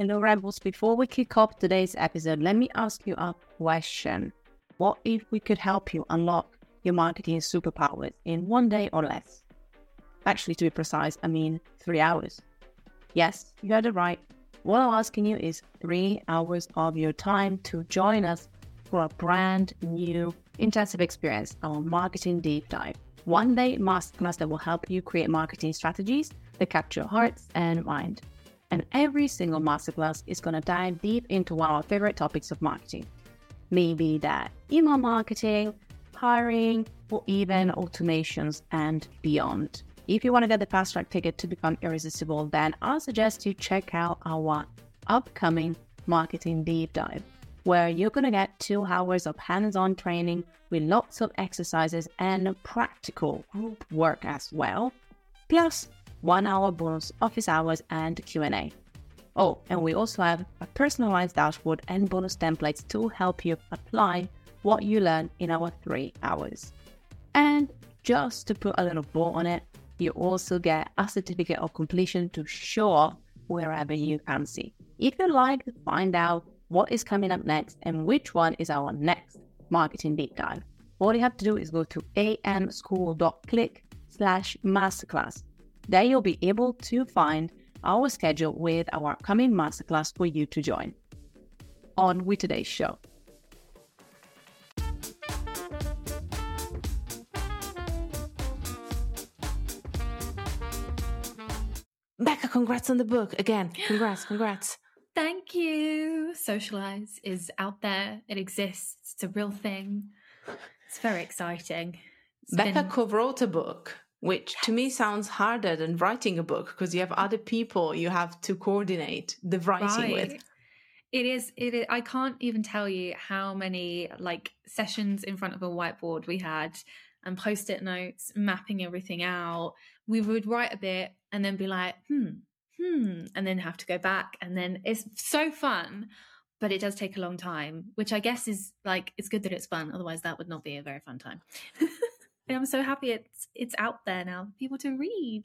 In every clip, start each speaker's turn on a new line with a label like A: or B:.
A: Hello, Rebels. Before we kick off today's episode, let me ask you a question. What if we could help you unlock your marketing superpowers in one day or less? Actually, to be precise, I mean three hours. Yes, you heard it right. What I'm asking you is three hours of your time to join us for a brand new intensive experience, our marketing deep dive. One day masterclass that will help you create marketing strategies that capture hearts and mind. And every single masterclass is going to dive deep into one of our favorite topics of marketing. Maybe that email marketing, hiring, or even automations and beyond. If you want to get the fast track ticket to become irresistible, then I'll suggest you check out our upcoming marketing deep dive, where you're going to get two hours of hands on training with lots of exercises and practical group work as well, plus one hour bonus office hours and Q&A. Oh, and we also have a personalized dashboard and bonus templates to help you apply what you learn in our three hours. And just to put a little bow on it, you also get a certificate of completion to show off wherever you fancy. If you'd like to find out what is coming up next and which one is our next marketing deep dive, all you have to do is go to amschool.click slash masterclass there you'll be able to find our schedule with our upcoming masterclass for you to join. On with today's show. Becca, congrats on the book again. Congrats, congrats.
B: Thank you. Socialise is out there, it exists, it's a real thing. It's very exciting. It's
A: Becca been... co-wrote a book which to me sounds harder than writing a book because you have other people you have to coordinate the writing right. with
B: it is it is i can't even tell you how many like sessions in front of a whiteboard we had and post-it notes mapping everything out. We would write a bit and then be like hmm hmm and then have to go back. And then it's so fun but it does take a long time which i guess is like it's good that it's fun. Otherwise that would not be a very fun time I'm so happy it's it's out there now for people to read.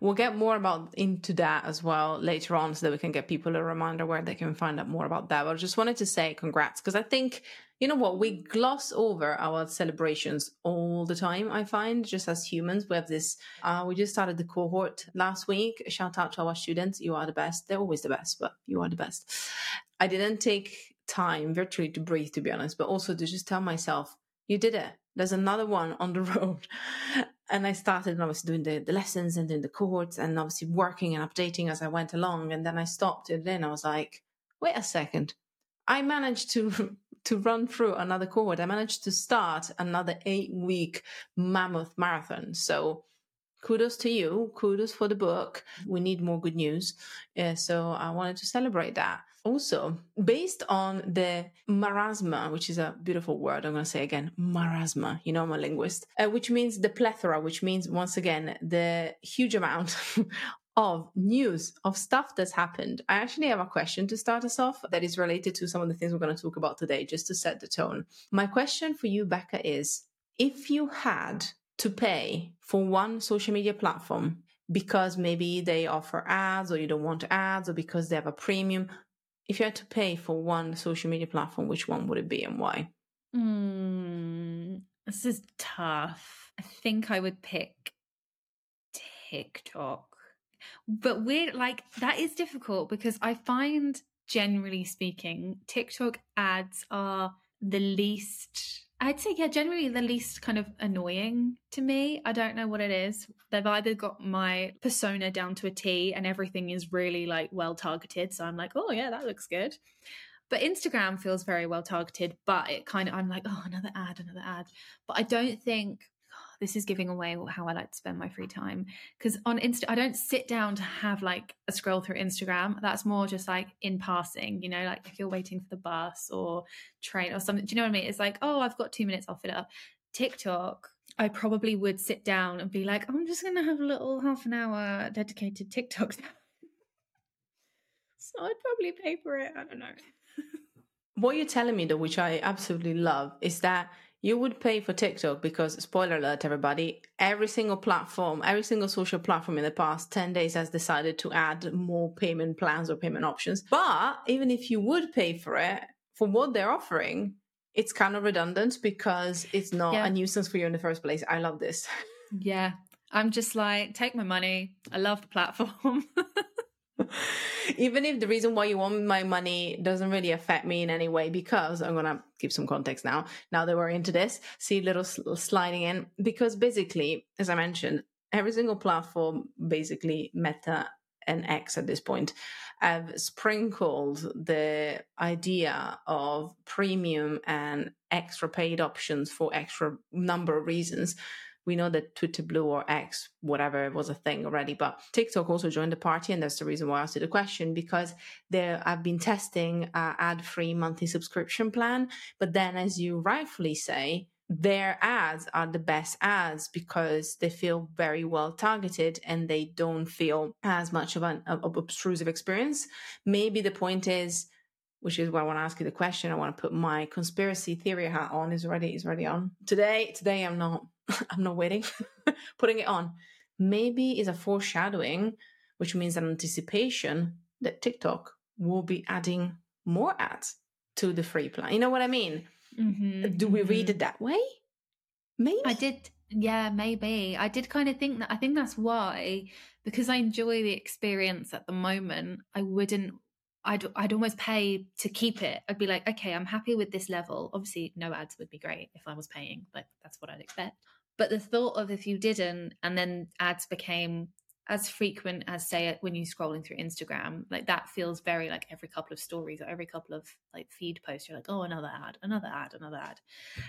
A: We'll get more about into that as well later on so that we can get people a reminder where they can find out more about that. But I just wanted to say congrats because I think, you know what, we gloss over our celebrations all the time, I find, just as humans. We have this, uh, we just started the cohort last week. Shout out to our students. You are the best. They're always the best, but you are the best. I didn't take time virtually to breathe, to be honest, but also to just tell myself, you did it there's another one on the road. And I started and I was doing the, the lessons and doing the cohorts and obviously working and updating as I went along. And then I stopped and then I was like, wait a second. I managed to to run through another cohort. I managed to start another eight week mammoth marathon. So kudos to you. Kudos for the book. We need more good news. Yeah, so I wanted to celebrate that. Also, based on the marasma, which is a beautiful word, I'm going to say again, marasma, you know, I'm a linguist, uh, which means the plethora, which means, once again, the huge amount of news, of stuff that's happened. I actually have a question to start us off that is related to some of the things we're going to talk about today, just to set the tone. My question for you, Becca, is if you had to pay for one social media platform because maybe they offer ads or you don't want ads or because they have a premium, if you had to pay for one social media platform, which one would it be and why?
B: Mm, this is tough. I think I would pick TikTok. But we're like, that is difficult because I find, generally speaking, TikTok ads are the least I'd say, yeah, generally the least kind of annoying to me. I don't know what it is. They've either got my persona down to a T and everything is really like well targeted. So I'm like, oh, yeah, that looks good. But Instagram feels very well targeted, but it kind of, I'm like, oh, another ad, another ad. But I don't think this is giving away how I like to spend my free time. Because on Insta, I don't sit down to have like a scroll through Instagram. That's more just like in passing, you know, like if you're waiting for the bus or train or something. Do you know what I mean? It's like, oh, I've got two minutes, I'll fit it up. TikTok, I probably would sit down and be like, I'm just going to have a little half an hour dedicated TikTok. so I'd probably pay for it. I don't know.
A: what you're telling me, though, which I absolutely love, is that
C: you would pay for TikTok because, spoiler alert, everybody, every single platform, every single social platform in the past 10 days has decided to add more payment plans or payment options. But even if you would pay for it, for what they're offering, it's kind of redundant because it's not yeah. a nuisance for you in the first place. I love this.
B: Yeah. I'm just like, take my money. I love the platform.
C: even if the reason why you want my money doesn't really affect me in any way because i'm gonna give some context now now that we're into this see little sliding in because basically as i mentioned every single platform basically meta and x at this point have sprinkled the idea of premium and extra paid options for extra number of reasons we know that Twitter Blue or X, whatever, was a thing already, but TikTok also joined the party, and that's the reason why I asked you the question because there I've been testing a ad-free monthly subscription plan, but then, as you rightfully say, their ads are the best ads because they feel very well targeted and they don't feel as much of an of obtrusive experience. Maybe the point is which is why I want to ask you the question. I want to put my conspiracy theory hat on. Is already is already on today. Today I'm not. I'm not waiting. Putting it on. Maybe is a foreshadowing, which means an anticipation that TikTok will be adding more ads to the free plan. You know what I mean? Mm-hmm, Do we mm-hmm. read it that way?
B: Maybe I did. Yeah, maybe I did kind of think that. I think that's why because I enjoy the experience at the moment. I wouldn't I'd I'd almost pay to keep it. I'd be like, okay, I'm happy with this level. Obviously, no ads would be great if I was paying, but that's what I'd expect. But the thought of if you didn't, and then ads became as frequent as say when you're scrolling through Instagram, like that feels very like every couple of stories or every couple of like feed posts, you're like, oh, another ad, another ad, another ad.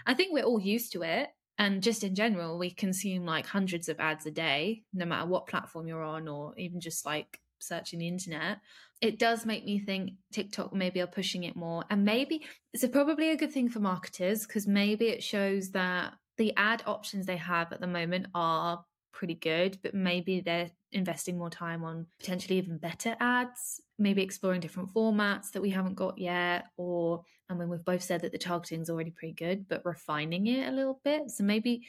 B: I think we're all used to it. And just in general, we consume like hundreds of ads a day, no matter what platform you're on, or even just like searching the internet it does make me think TikTok maybe are pushing it more. And maybe it's probably a good thing for marketers because maybe it shows that the ad options they have at the moment are pretty good, but maybe they're investing more time on potentially even better ads, maybe exploring different formats that we haven't got yet. Or, I mean, we've both said that the targeting is already pretty good, but refining it a little bit. So maybe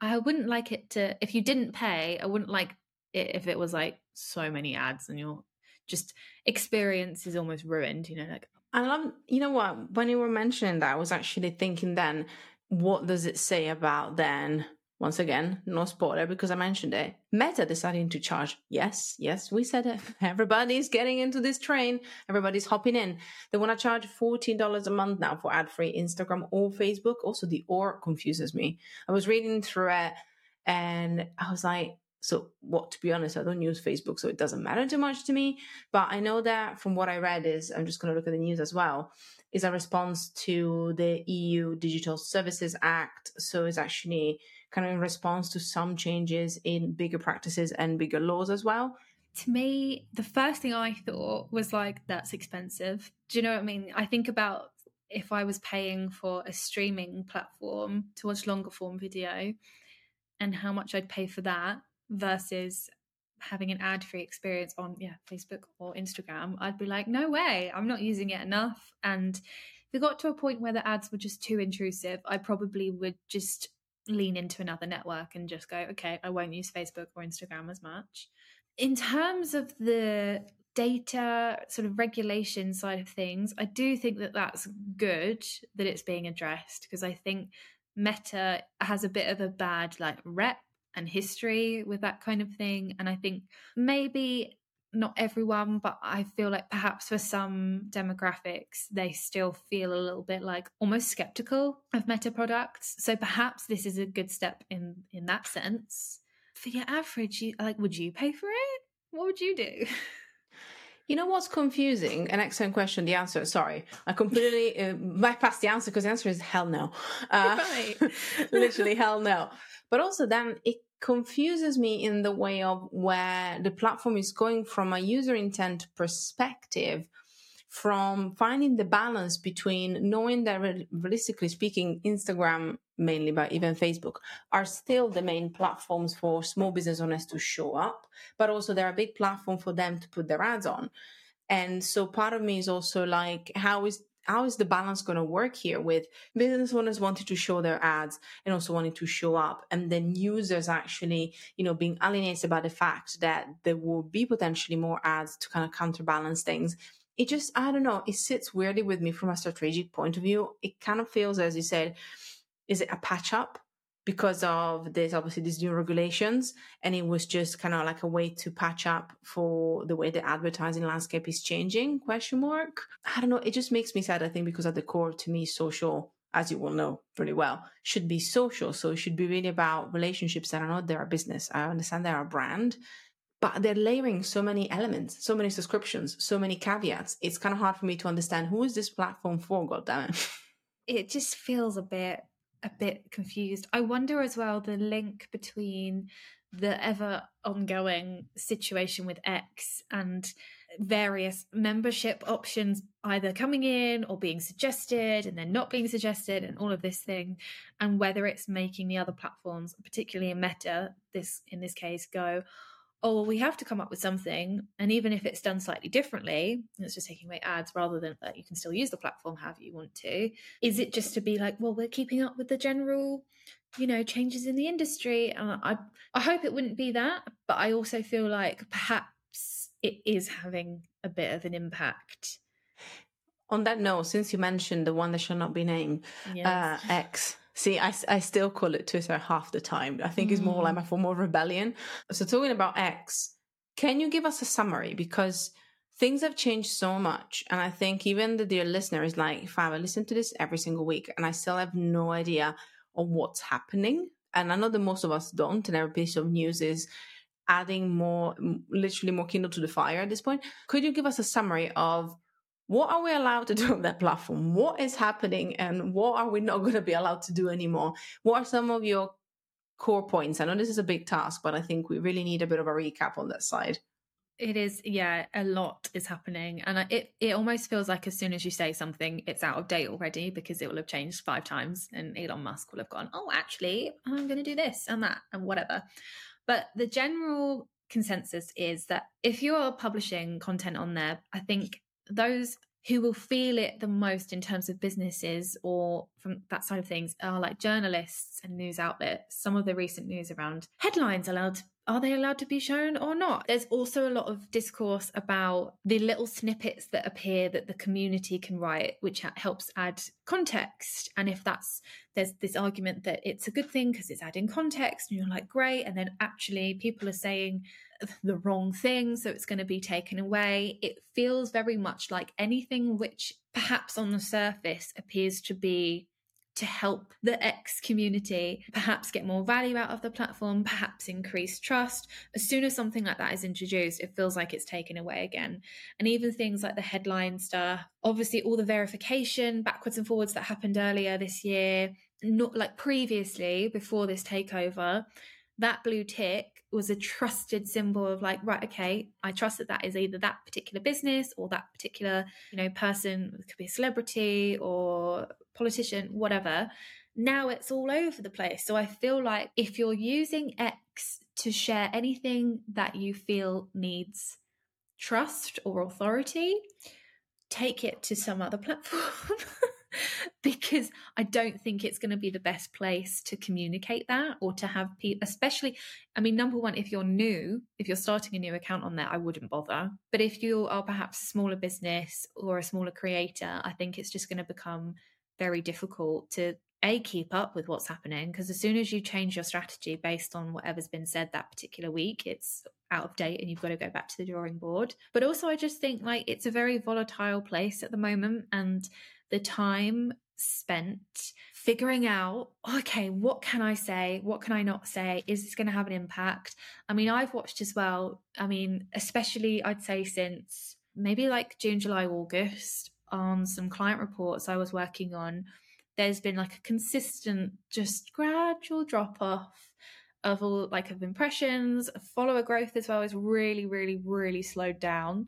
B: I wouldn't like it to, if you didn't pay, I wouldn't like it if it was like so many ads and you're just experience is almost ruined, you know, like
C: I love you know what, when you were mentioning that I was actually thinking then, what does it say about then once again, no spoiler because I mentioned it. Meta deciding to charge. Yes, yes, we said it. Everybody's getting into this train. Everybody's hopping in. They want to charge $14 a month now for ad free Instagram or Facebook. Also, the or confuses me. I was reading through it and I was like, so what to be honest i don't use facebook so it doesn't matter too much to me. But i know that from what i read is i'm just going to look at the news as well is a response to the eu digital services act. So it's actually kind of in response to some changes in bigger practices and bigger laws as well.
B: To me the first thing i thought was like that's expensive. Do you know what i mean? I think about if i was paying for a streaming platform to watch longer form video and how much i'd pay for that versus having an ad free experience on yeah Facebook or Instagram, I'd be like, no way, I'm not using it enough. And if it got to a point where the ads were just too intrusive, I probably would just lean into another network and just go, okay, I won't use Facebook or Instagram as much. In terms of the data sort of regulation side of things, I do think that that's good that it's being addressed because I think Meta has a bit of a bad like rep and history with that kind of thing. And I think maybe not everyone, but I feel like perhaps for some demographics, they still feel a little bit like almost skeptical of meta products. So perhaps this is a good step in in that sense. For your average, you, like, would you pay for it? What would you do?
C: You know what's confusing? An excellent question. The answer, sorry, I completely uh, bypassed the answer because the answer is hell no. Uh, right. literally hell no. But also, then it confuses me in the way of where the platform is going from a user intent perspective from finding the balance between knowing that realistically speaking instagram mainly but even facebook are still the main platforms for small business owners to show up but also they're a big platform for them to put their ads on. And so part of me is also like how is how is the balance going to work here with business owners wanting to show their ads and also wanting to show up and then users actually you know being alienated by the fact that there will be potentially more ads to kind of counterbalance things. It just i don't know it sits weirdly with me from a strategic point of view. It kind of feels as you said is it a patch up because of this obviously these new regulations. And it was just kind of like a way to patch up for the way the advertising landscape is changing question mark. I don't know. It just makes me sad i think because at the core to me social as you will know pretty well should be social. So it should be really about relationships that are not their business. I understand they're a brand but they're layering so many elements so many subscriptions so many caveats. It's kind of hard for me to understand who is this platform for god damn it
B: it just feels a bit a bit confused. I wonder as well the link between the ever ongoing situation with X and various membership options either coming in or being suggested and then not being suggested and all of this thing and whether it's making the other platforms particularly in meta this in this case go oh, well, we have to come up with something. And even if it's done slightly differently, it's just taking away ads rather than that you can still use the platform however you want to. Is it just to be like, well, we're keeping up with the general, you know, changes in the industry? Uh, I, I hope it wouldn't be that. But I also feel like perhaps it is having a bit of an impact.
C: On that note, since you mentioned the one that shall not be named, yes. uh, X See, I, I still call it Twitter half the time. I think mm. it's more like mm. a form of rebellion. So, talking about X, can you give us a summary? Because things have changed so much. And I think even the dear listener is like, if I listen to this every single week and I still have no idea of what's happening. And I know that most of us don't. And every piece of news is adding more, literally more kindle to the fire at this point. Could you give us a summary of what are we allowed to do on that platform? What is happening and what are we not going to be allowed to do anymore? What are some of your core points? I know this is a big task, but I think we really need a bit of a recap on that side.
B: It is, yeah, a lot is happening. And it, it almost feels like as soon as you say something, it's out of date already because it will have changed five times and Elon Musk will have gone, oh, actually, I'm going to do this and that and whatever. But the general consensus is that if you are publishing content on there, I think those who will feel it the most in terms of businesses or from that side of things are like journalists and news outlets. Some of the recent news around headlines allowed are they allowed to be shown or not? There's also a lot of discourse about the little snippets that appear that the community can write, which helps add context. And if that's, there's this argument that it's a good thing because it's adding context, and you're like, great. And then actually, people are saying, the wrong thing, so it's going to be taken away. It feels very much like anything which perhaps on the surface appears to be to help the X community perhaps get more value out of the platform, perhaps increase trust. As soon as something like that is introduced, it feels like it's taken away again. And even things like the headline stuff, obviously, all the verification backwards and forwards that happened earlier this year, not like previously before this takeover, that blue tick was a trusted symbol of like right okay i trust that that is either that particular business or that particular you know person it could be a celebrity or politician whatever. Now it's all over the place. So i feel like if you're using x to share anything that you feel needs trust or authority take it to some other platform because I don't think it's going to be the best place to communicate that or to have people, especially. I mean, number one, if you're new, if you're starting a new account on there, I wouldn't bother. But if you are perhaps a smaller business or a smaller creator, I think it's just going to become very difficult to a keep up with what's happening because as soon as you change your strategy based on whatever's been said that particular week it's out of date and you've got to go back to the drawing board but also i just think like it's a very volatile place at the moment and the time spent figuring out okay what can i say? What can i not say? Is this going to have an impact? I mean i've watched as well i mean especially i'd say since maybe like june july august on some client reports i was working on there's been like a consistent just gradual drop off of all like of impressions follower growth as well is really really really slowed down.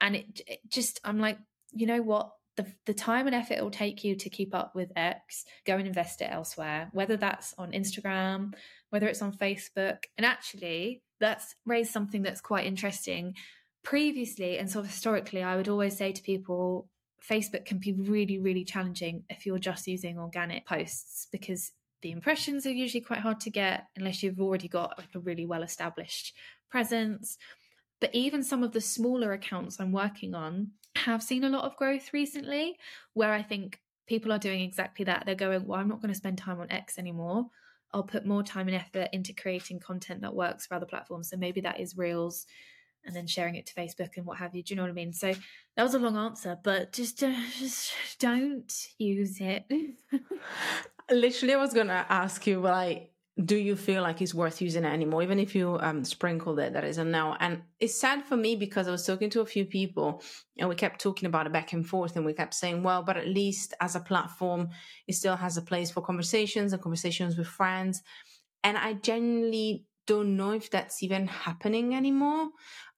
B: And it, it just i'm like you know what the, the time and effort it will take you to keep up with X, go and invest it elsewhere, whether that's on Instagram, whether it's on Facebook. And actually, that's raised something that's quite interesting. Previously, and sort of historically, I would always say to people, Facebook can be really, really challenging if you're just using organic posts because the impressions are usually quite hard to get unless you've already got like a really well established presence. But even some of the smaller accounts I'm working on have seen a lot of growth recently where I think people are doing exactly that. They're going, Well, I'm not going to spend time on X anymore. I'll put more time and effort into creating content that works for other platforms. So maybe that is Reels and then sharing it to Facebook and what have you. Do you know what I mean? So that was a long answer, but just uh, just don't use it.
C: Literally, I was gonna ask you, like, do you feel like it's worth using it anymore, even if you um, sprinkled it? That is a no. And it's sad for me because I was talking to a few people, and we kept talking about it back and forth, and we kept saying, well, but at least as a platform, it still has a place for conversations and conversations with friends. And I genuinely don't know if that's even happening anymore.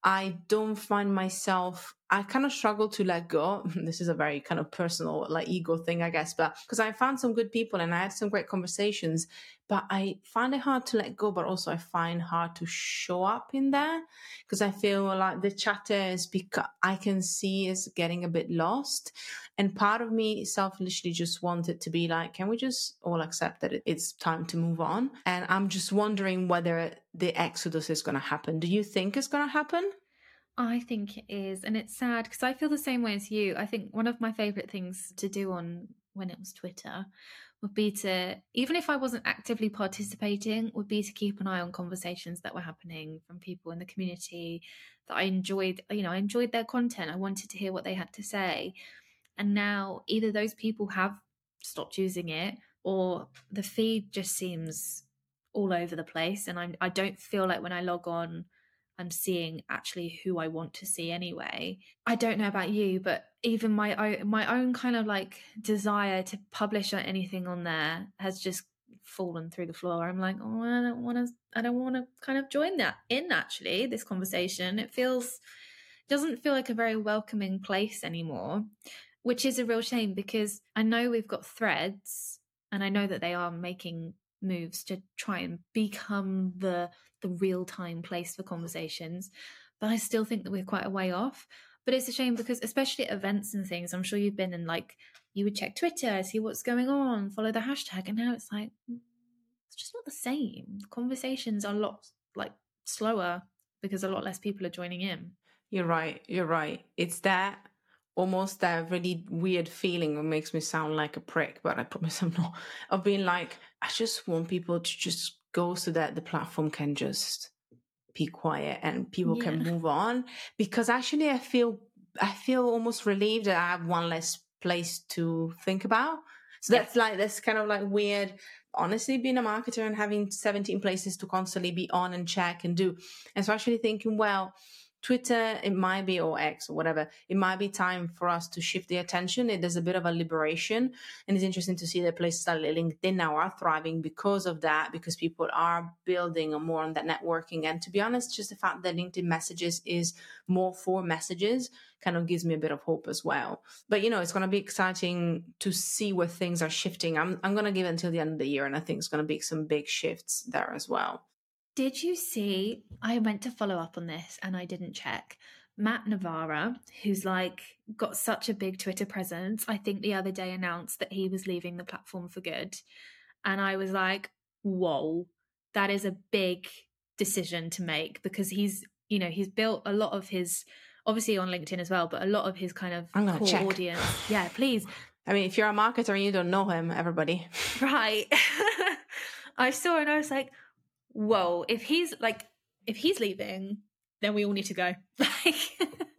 C: I don't find myself, I kind of struggle to let go. This is a very kind of personal, like ego thing, I guess, but because I found some good people and I had some great conversations, but I find it hard to let go, but also I find hard to show up in there because I feel like the chatter is because I can see is getting a bit lost. And part of me selfishly just wanted to be like, can we just all accept that it's time to move on? And I'm just wondering whether the exodus is going to happen. Do you think it's going to happen?
B: I think it is. And it's sad because I feel the same way as you. I think one of my favorite things to do on when it was Twitter would be to, even if I wasn't actively participating, would be to keep an eye on conversations that were happening from people in the community that I enjoyed. You know, I enjoyed their content. I wanted to hear what they had to say. And now either those people have stopped using it or the feed just seems all over the place. And I'm, I don't feel like when I log on, I'm seeing actually who I want to see anyway. I don't know about you, but even my own, my own kind of like desire to publish anything on there has just fallen through the floor. I'm like, oh, I don't want to, I don't want to kind of join that in actually this conversation. It feels, doesn't feel like a very welcoming place anymore which is a real shame because I know we've got threads and I know that they are making moves to try and become the the real time place for conversations but I still think that we're quite a way off. But it's a shame because especially at events and things I'm sure you've been in like you would check Twitter see what's going on follow the hashtag and now it's like mm, it's just not the same. Conversations are a lot like slower because a lot less people are joining in.
C: You're right you're right. It's that almost that really weird feeling that makes me sound like a prick, but I promise I'm not. Of being like, I just want people to just go so that the platform can just be quiet and people yeah. can move on. Because actually, I feel I feel almost relieved that I have one less place to think about. So that's yeah. like that's kind of like weird. Honestly, being a marketer and having 17 places to constantly be on and check and do. And so actually thinking, well, Twitter, it might be, or X or whatever, it might be time for us to shift the attention. It, there's a bit of a liberation. And it's interesting to see that places like LinkedIn now are thriving because of that, because people are building more on that networking. And to be honest, just the fact that LinkedIn messages is more for messages kind of gives me a bit of hope as well. But, you know, it's going to be exciting to see where things are shifting. I'm, I'm going to give until the end of the year. And I think it's going to be some big shifts there as well.
B: Did you see? I went to follow up on this and I didn't check. Matt Navarra, who's like got such a big Twitter presence, I think the other day announced that he was leaving the platform for good. And I was like, whoa, that is a big decision to make because he's, you know, he's built a lot of his, obviously on LinkedIn as well, but a lot of his kind of core
C: check.
B: audience. Yeah, please.
C: I mean, if you're a marketer and you don't know him, everybody.
B: Right. I saw and I was like, whoa, if he's like, if he's leaving, then we all need to go. Like,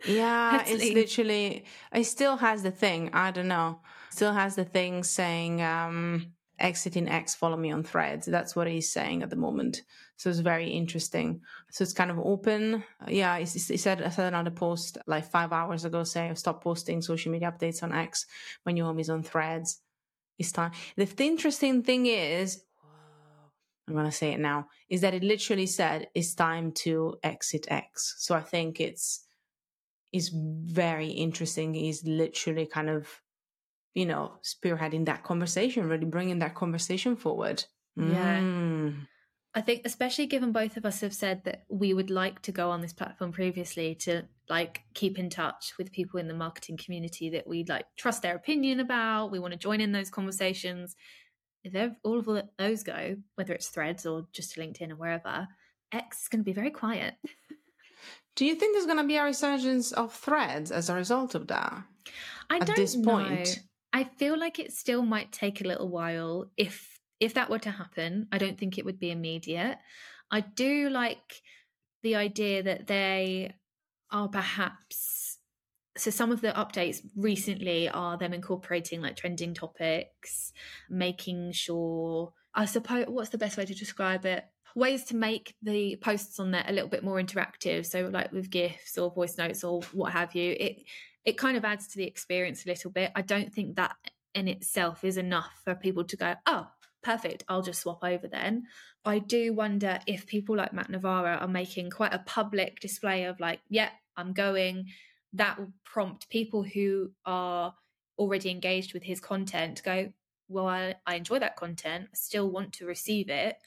C: yeah, it's leave. literally, it still has the thing. I don't know. Still has the thing saying, um, exiting X, follow me on threads. That's what he's saying at the moment. So it's very interesting. So it's kind of open. Yeah, he, said, I said another post like five hours ago saying, stop posting social media updates on X when your home is on threads. It's time. The, the interesting thing is, I'm going to say it now, is that it literally said it's time to exit X. So I think it's is very interesting. He's literally kind of, you know, spearheading that conversation, really bringing that conversation forward.
B: Yeah. Mm. I think, especially given both of us have said that we would like to go on this platform previously to like keep in touch with people in the marketing community that we like trust their opinion about. We want to join in those conversations. If all of those go, whether it's threads or just to LinkedIn or wherever, X is going to be very quiet.
C: Do you think there's going to be a resurgence of threads as a result of that?
B: I at don't this point? know. I feel like it still might take a little while if if that were to happen, I don't think it would be immediate. I do like the idea that they are perhaps so some of the updates recently are them incorporating like trending topics, making sure I suppose what's the best way to describe it? Ways to make the posts on there a little bit more interactive. So like with GIFs or voice notes or what have you. It it kind of adds to the experience a little bit. I don't think that in itself is enough for people to go, oh, perfect, I'll just swap over then. I do wonder if people like Matt Navarra are making quite a public display of like, yeah, I'm going. That will prompt people who are already engaged with his content to go, well, I, I enjoy that content, I still want to receive it.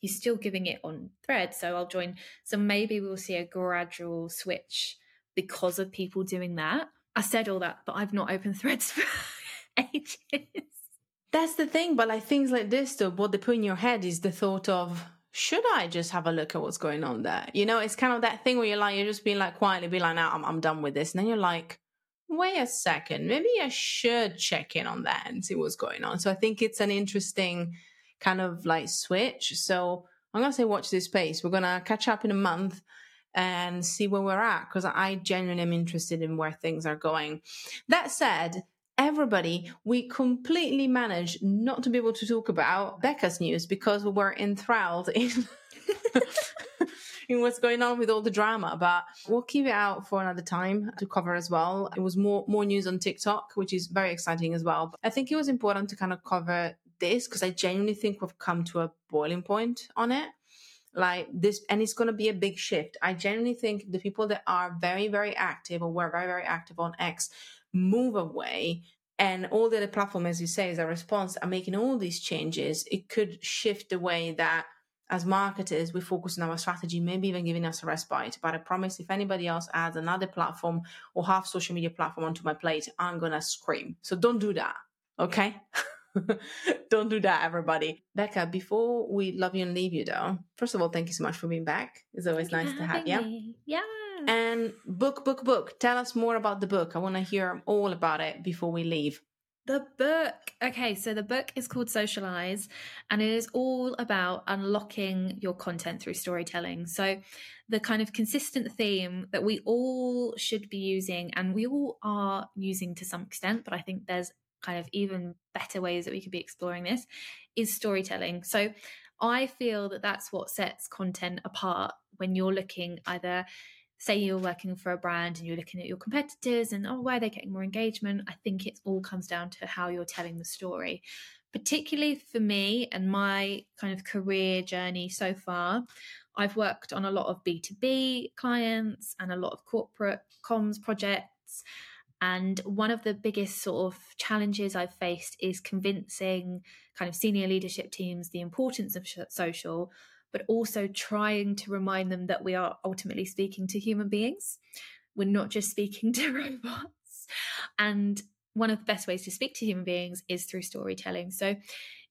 B: He's still giving it on thread, so I'll join. So maybe we'll see a gradual switch because of people doing that. I said all that, but I've not opened threads for ages.
C: That's the thing, but like things like this, though, what they put in your head is the thought of, should I just have a look at what's going on there? You know, it's kind of that thing where you're like, you're just being like quietly be like, now I'm, I'm done with this. And then you're like, wait a second, maybe I should check in on that and see what's going on. So I think it's an interesting kind of like switch. So I'm going to say watch this space. We're going to catch up in a month and see where we're at because I genuinely am interested in where things are going. That said, everybody, we completely managed not to be able to talk about Becca's news because we were enthralled in. in what's going on with all the drama, but we'll keep it out for another time to cover as well. It was more more news on TikTok, which is very exciting as well. But I think it was important to kind of cover this because I genuinely think we've come to a boiling point on it. Like this, and it's going to be a big shift. I genuinely think the people that are very, very active or were very, very active on X move away and all the other platform as you say as a response are making all these changes it could shift the way that as marketers we focus on our strategy maybe even giving us a respite. But i promise if anybody else adds another platform or half social media platform onto my plate i'm gonna scream. So don't do that okay? Don't do that everybody. Becca before we love you and leave you though first of all thank you so much for being back. It's always nice to have you
B: yeah Hmm.
C: and book, book, book. Tell us more about the book. I want to hear all about it before we leave.
B: The book. Okay, so the book is called Socialise and it is all about unlocking your content through storytelling. So, the kind of consistent theme that we all should be using and we all are using to some extent, but I think there's kind of even better ways that we could be exploring this is storytelling. So, I feel that that's what sets content apart when you're looking either say you're working for a brand and you're looking at your competitors and oh why are they getting more engagement? I think it all comes down to how you're telling the story. Particularly for me and my kind of career journey so far i've worked on a lot of b2b clients and a lot of corporate comms projects. And one of the biggest sort of challenges I've faced is convincing kind of senior leadership teams the importance of social, but also trying to remind them that we are ultimately speaking to human beings. We're not just speaking to robots. And one of the best ways to speak to human beings is through storytelling. So,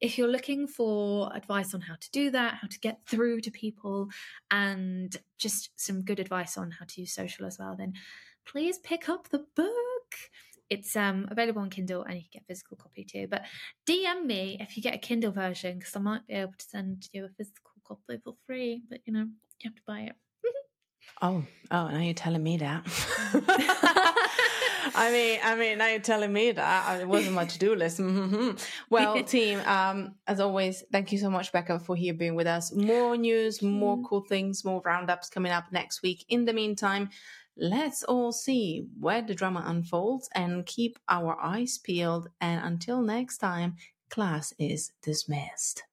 B: if you're looking for advice on how to do that, how to get through to people, and just some good advice on how to use social as well, then please pick up the book. It's um, available on Kindle and you can get a physical copy too. But DM me if you get a Kindle version because I might be able to send you a physical copy for free, but you know, you have to buy it.
C: oh, oh, now you're telling me that. I mean, I mean, now you're telling me that it wasn't my to-do list. Mm-hmm. Well, team, um, as always, thank you so much, Becca, for here being with us. More news, more cool things, more roundups coming up next week. In the meantime, let's all see where the drama unfolds and keep our eyes peeled. And until next time, class is dismissed.